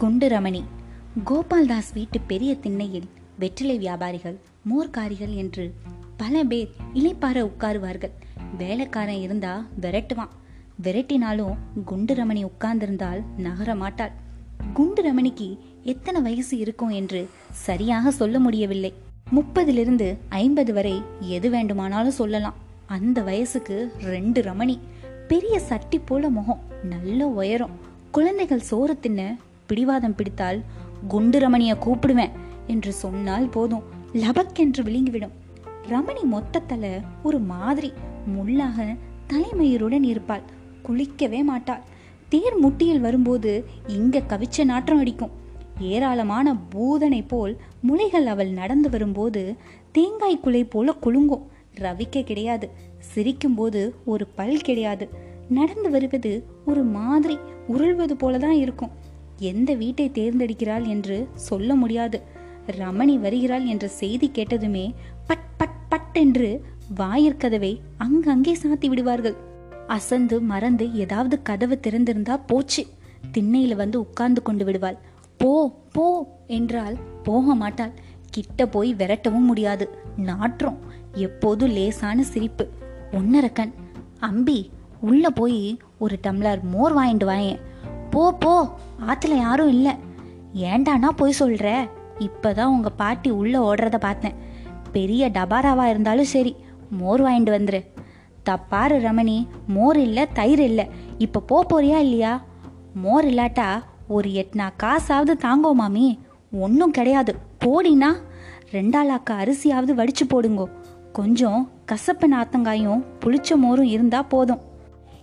குண்டு ரமணி. கோபால்தாஸ் வீட்டு பெரிய திண்ணையில் வெற்றிலை வியாபாரிகள் மோர்காரிகள் என்று பல பேர் இலைப்பார உட்காருவார்கள். வேலைக்காரன் இருந்தா விரட்டுவான். விரட்டினாலும் குண்டு ரமணி உட்கார்ந்திருந்தால் நகர மாட்டாள். குண்டு ரமணிக்கு எத்தனை வயசு இருக்கும் என்று சரியாக சொல்ல முடியவில்லை. முப்பதிலிருந்து ஐம்பது வரை எது வேண்டுமானாலும் சொல்லலாம். அந்த வயசுக்கு ரெண்டு ரமணி. பெரிய சட்டி போல முகம் நல்ல உயரம். குழந்தைகள் சோறு தின்ன பிடிவாதம் பிடித்தால் குண்டு ரமணியை கூப்பிடுவேன் என்று சொன்னால் போதும். லபக்கென்று விழுங்கிவிடும். ரமணி மொத்தத்தில் ஒரு மாதிரி முள்ளாக தலைமயிருடன் இருப்பாள். குளிக்கவே மாட்டாள். தேர் முட்டியில் வரும்போது இங்க கவிச்ச நாற்றம் அடிக்கும். ஏராளமான பூதனை போல் முளைகள் அவள் நடந்து வரும்போது தேங்காய் குலை போல குலுங்கும். ரவிக்க கிடையாது. சிரிக்கும்போது ஒரு பல் கிடையாது. நடந்து வருவது ஒரு மாதிரி உருள்வது போலதான் இருக்கும். எந்த வீட்டை தேர்ந்தெடுக்கிறாள் என்று சொல்ல முடியாது. ரமணி வருகிறாள் என்ற செய்தி கேட்டதுமே பட் பட் பட் என்று வாயிற்கதவை அங்கங்கே சாத்தி விடுவார்கள். அசந்து மறந்து ஏதாவது கதவு திறந்திருந்தா போச்சு. திண்ணையில வந்து உட்கார்ந்து கொண்டு விடுவாள். போ போ என்றால் போக மாட்டாள். கிட்ட போய் விரட்டவும் முடியாது. நாற்றம் எப்போதும் லேசான சிரிப்பு. ஒன்னரை கண். அம்பி உள்ள போய் ஒரு டம்ளர் மோர் வாங்கிட்டு வாயேன். போ போ. ஆற்றுல யாரும் இல்லை. ஏண்டானா போய் இப்போ தான் உங்கள் பாட்டி உள்ளே ஓடுறத பார்த்தேன் பெரிய டபாராவா இருந்தாலும் சரி மோர் வாங்கிட்டு வந்துரு. தப்பாரு ரமணி மோர் இல்லை தயிர் இல்லை. இப்போ போ போறியா இல்லையா? மோர் இல்லாட்டா ஒரு எட்னா காசாவது தாங்கோ மாமி. ஒன்றும் கிடையாது. போடினா ரெண்டாளாக்கா அரிசியாவது வடிச்சு போடுங்கோ. கொஞ்சம் கசப்பு நாத்தங்காயும் புளிச்ச மோரும் இருந்தால் போதும்.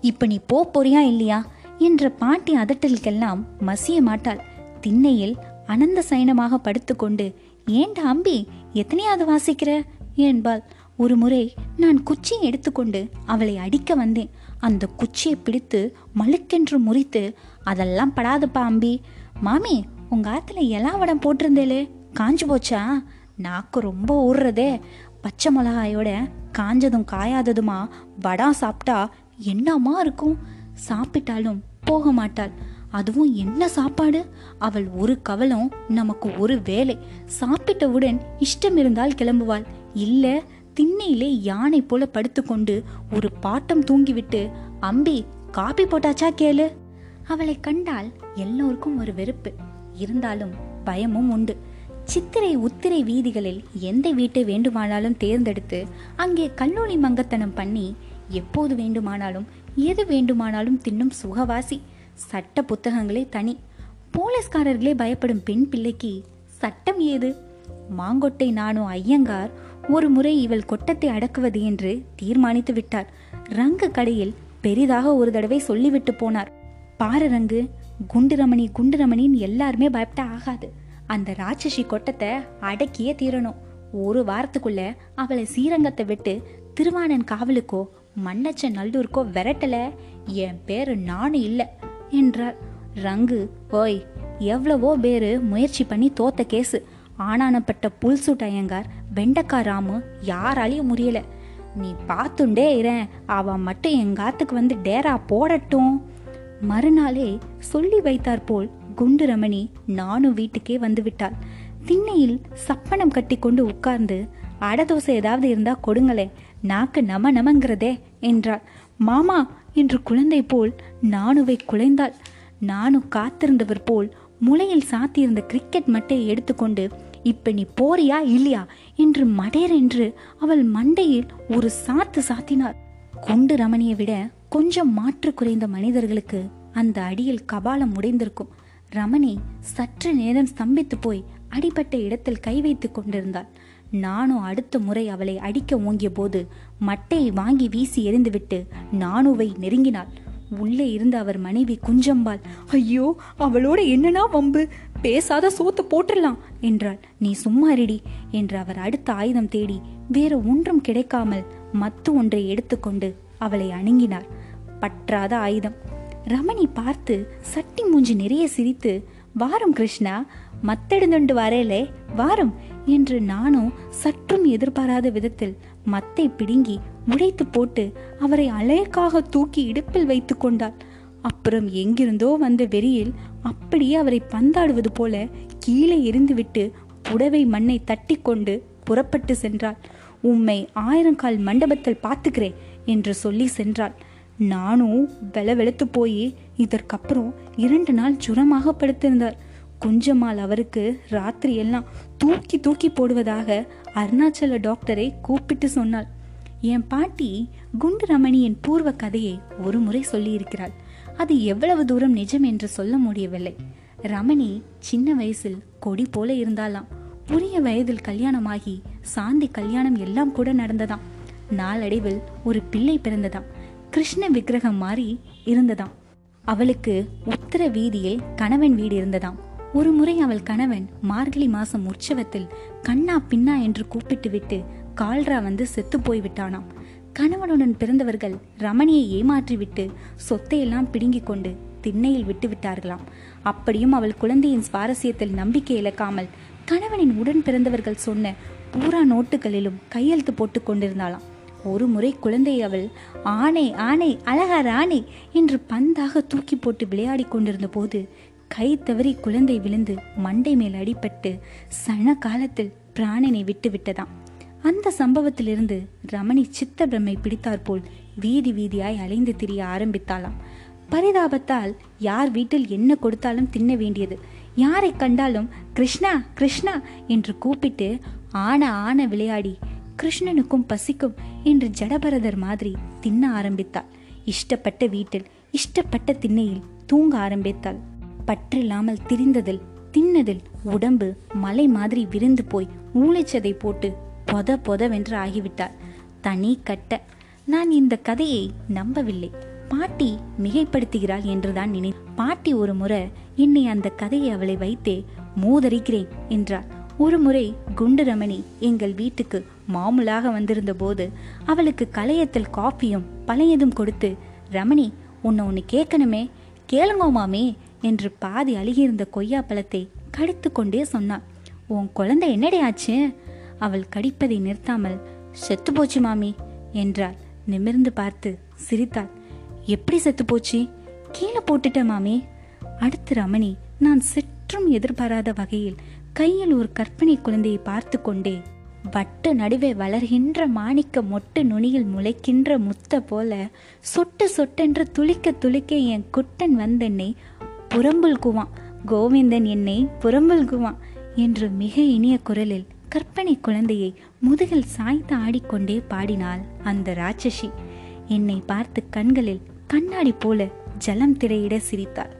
இப்போ நீ போ போறியா இல்லையா? என்ற பாட்டி அதட்டலுக்கெல்லாம் மசிய மாட்டாள். திண்ணையில் அனந்த சயனமாக படுத்துக்கொண்டு ஏண்டா அம்பி எத்தனையாவது வாசிக்கிற? என்பாள். ஒரு முறை நான் குச்சியை எடுத்துக்கொண்டு அவளை அடிக்க வந்தேன். அந்த குச்சியை பிடித்து மழுக்கென்று முறித்து அதெல்லாம் படாதுப்பா அம்பி. மாமி உங்க ஆத்துல எலாவடம் போட்டிருந்தேலே காஞ்சு போச்சா? நாக்கு ரொம்ப ஊறுறதே பச்சை மிளகாயோட காஞ்சதும் காயாததுமா வடம் சாப்பிட்டா என்னமா இருக்கும்? சாப்பிட்டாலும் போக மாட்டாள் அதுவும் என்ன சாப்பாடு? அவள் ஒரு கவலம் நமக்கு ஒரு வேலை. சாப்பிட்டவுடன் இஷ்டம் இருந்தால் கிளம்புவாள். இல்ல திண்ணையிலே யானை போல படுத்துக்கொண்டு ஒரு பாட்டம் தூங்கிவிட்டு அம்பி காபி போட்டாச்சா கேளு? அவளை கண்டால் எல்லோருக்கும் ஒரு வெறுப்பு. இருந்தாலும் பயமும் உண்டு. சித்திரை உத்திரை வீதிகளில் எந்த வீட்டை வேண்டுமானாலும் தேர்ந்தெடுத்து அங்கே கல்லூரி மங்கத்தனம் பண்ணி எப்போது வேண்டுமானாலும் எது வேண்டுமானாலும் தின்னும் சுகவாசி. சட்ட புத்தகங்களே தனி. போலீஸ்காரர்களே பயப்படும் பெண் பிள்ளைக்கு சட்டம் ஏது? மாங்கொட்டை நானும் ஐயங்கார் ஒரு முறை இவள் கொட்டத்தை அடக்குவது என்று தீர்மானித்து விட்டார். ரங்கு கடையில் பெரிதாக ஒரு தடவை சொல்லிவிட்டு போனார். பாரு ரங்கு குண்டு ரமணின்னு எல்லாருமே பயப்பட ஆகாது. அந்த ராட்சசி கொட்டத்தை அடக்கியே தீரணும். ஒரு வாரத்துக்குள்ள அவளை சீரங்கத்தை விட்டு திருவாணன் காவலுக்கோ மன்னச்ச நல்லூருக்கோ விரட்டல? என் பேரு நானும் இல்லை என்றார் ரங்கு ஓய் எவ்வளவோ பேரு முயற்சி பண்ணி தோத்த கேசு. ஆனானப்பட்ட புல்சூட் அயங்கார் வெண்டக்கா ராமு யாராலையும் முடியல நீ பார்த்துண்டே இரேன் அவன் மட்டும் எங்காத்துக்கு வந்து டேரா போடட்டும். மறுநாளே சொல்லி வைத்தார் போல் குண்டு ரமணி நானும் வீட்டுக்கே வந்து விட்டாள். திண்ணையில் சப்பனம் கட்டி கொண்டு உட்கார்ந்து அடதோசை ஏதாவது இருந்தா கொடுங்களே நாக்கு நம நமங்கிறதே என்றாள். மாமா என்று குழந்தை போல் நானுவை குலைந்தாள். நானு காத்திருந்தவர் போல் முளையில் சாத்தியிருந்த கிரிக்கெட் மட்டையை எடுத்துக்கொண்டு இப்ப நீ போறியா இல்லையா? என்று மடேர் என்று அவள் மண்டையில் ஒரு சாத்து சாத்தினார் குண்டு ரமணியை விட கொஞ்சம் மாற்று குறைந்த மனிதர்களுக்கு அந்த அடியில் கபாலம் உடைந்திருக்கும். ரமணி சற்று நேரம் ஸ்தம்பித்து போய் அடிபட்ட இடத்தில் கை வைத்துக் கொண்டிருந்தாள். நானும் அடுத்த முறை அவளை அடிக்க ஓங்கிய போது மட்டையை வாங்கி வீசி எறிந்துவிட்டு நானுவை நெருங்கினாள். உள்ளே இருந்த அவர் மனைவி குஞ்சம்பாள் ஐயோ அவளோட என்னன்னா வம்பு? பேசாத சோத்து போட்டுடலாம் என்றாள். நீ சும்மா ரெடி என்று அவர் அடுத்த ஆயுதம் தேடி வேற ஒன்றும் கிடைக்காமல் மத்து ஒன்றை எடுத்துக்கொண்டு அவளை அணுங்கினார் பற்றாத ஆயுதம். ரமணி பார்த்து சட்டி மூஞ்சி நிறைய சிரித்து வாரம் கிருஷ்ணா மத்தெடுந்துண்டு வரேலே வாரம். என்று நானும் சற்றும் எதிர்பாராத விதத்தில் மத்தை பிடுங்கி உடைத்து போட்டு அவரை அழகாக தூக்கி இடுப்பில் வைத்து கொண்டாள். அப்புறம் எங்கிருந்தோ வந்த வெறியில் அப்படியே அவரை பந்தாடுவது போல கீழே எரிந்துவிட்டு புடவை மண்ணை தட்டி கொண்டு புறப்பட்டு சென்றாள். உம்மை ஆயிரங்கால் மண்டபத்தில் பார்த்துக்கிறேன் என்று சொல்லி சென்றாள். நானும் வெள வெளுத்து போய் இதற்கப்புறம் இரண்டு நாள் ஜுரமாக படுத்திருந்தார் கொஞ்சமால் அவருக்கு ராத்திரி எல்லாம் தூக்கி தூக்கி போடுவதாக அருணாச்சல டாக்டரை கூப்பிட்டு சொன்னாள். என் பாட்டி குண்டு ரமணியின் பூர்வ கதையை ஒரு முறை சொல்லியிருக்கிறாள். அது எவ்வளவு தூரம் நிஜம் என்று சொல்ல முடியவில்லை. ரமணி சின்ன வயசில் கொடி போல இருந்தாலாம் புரிய வயதில் கல்யாணமாகி சாந்தி கல்யாணம் எல்லாம் கூட நடந்ததாம். நாளடைவில் ஒரு பிள்ளை பிறந்ததாம். கிருஷ்ண விக்கிரகம் மாறி இருந்ததாம். அவளுக்கு உத்தர வீதியில் கணவன் வீடு இருந்ததாம். ஒரு முறை அவள் கணவன் மார்கழி மாசம் உற்சவத்தில் கண்ணா பின்னா என்று கூப்பிட்டு விட்டு கால்ரா வந்து செத்து போய் விட்டானாம் கணவனுடன் பிறந்தவர்கள் ரமணியை ஏமாற்றிவிட்டு சொத்தையெல்லாம் பிடுங்கிக் கொண்டு திண்ணையில் விட்டு விட்டார்களாம் அப்படியும் அவள் குழந்தையின் சுவாரஸ்யத்தில் நம்பிக்கை இழக்காமல் கணவனின் உடன் பிறந்தவர்கள் சொன்ன பூரா நோட்டுகளிலும் கையெழுத்து போட்டு கொண்டிருந்தாளாம். ஒரு முறை குழந்தையை அவள் ஆணை ஆணை அழகா ராணி என்று பந்தாக தூக்கி போட்டு விளையாடி கொண்டிருந்த போது கை தவறி குழந்தை விழுந்து மண்டை மேல் அடிபட்டு சன காலத்தில் பிராணனை விட்டு விட்டதாம். அந்த சம்பவத்திலிருந்து ரமணி சித்த பிரம்மை பிடித்தாற்போல் வீதி வீதியாய் அலைந்து திரிய ஆரம்பித்தாளாம். பரிதாபத்தால் யார் வீட்டில் என்ன கொடுத்தாலும் தின்ன வேண்டியது. யாரை கண்டாலும் கிருஷ்ணா கிருஷ்ணா என்று கூப்பிட்டு ஆன ஆன விளையாடி கிருஷ்ணனுக்கும் பசிக்கும் என்று ஜடபரதர் மாதிரி தின்ன ஆரம்பித்தாள். இஷ்டப்பட்ட வீட்டில் இஷ்டப்பட்ட திண்ணையில் தூங்க ஆரம்பித்தாள். பற்றில்லாமல் திரிந்ததில் தின்னதில் உடம்பு மலை மாதிரி விரிந்து போய் ஊழைச்சதை போட்டு பொத பொதவென்று ஆகிவிட்டாள் தனி கட்ட நான் இந்த கதையை நம்பவில்லை. பாட்டி மிகைப்படுத்துகிறாள் என்றுதான் நினை பாட்டி ஒரு முறை என்னை அந்த கதையை அவளை வைத்தே மூதறிக்கிறேன் என்றாள். ஒரு முறை குண்டு ரமணி எங்கள் வீட்டுக்கு மாமூலாக வந்திருந்த போது அவளுக்கு கலையத்தில் காஃபியும் பழையதும் கொடுத்து ரமணி உன்னை ஒன்று கேட்கணுமே? கேளுங்கோ மாமி என்று பாதி அழுகியிருந்த கொய்யா பழத்தை கடித்து கொண்டே சொன்னாள் உன் குழந்தை என்னடையாச்சு? ஆச்சு அவள் கடிப்பதை நிறுத்தாமல் செத்து போச்சு மாமி என்றாள். நிமிர்ந்து பார்த்து சிரித்தாள். எப்படி செத்து போச்சு? கீழே போட்டுட்ட மாமி. அடுத்து ரமணி நான் சற்றும் எதிர்பாராத வகையில் கையில் ஒரு கற்பனை குழந்தையை பார்த்து கொண்டே வட்டு நடுவே வளர்கின்ற மாணிக்க மொட்டு நுனியில் முளைக்கின்ற முத்த போல சொட்டு சொட்டென்று துளிக்க துளிக்க என் குட்டன் வந்தென்னை புறம்புல்குவான் கோவிந்தன் என்னை புறம்புல்குவான் என்று மிக இனிய குரலில் கற்பனை குழந்தையை முதுகில் சாய்த்து ஆடிக்கொண்டே பாடினாள் அந்த ராட்சசி. என்னை பார்த்து கண்களில் கண்ணாடி போல ஜலம் திரையிட சிரித்தாள்.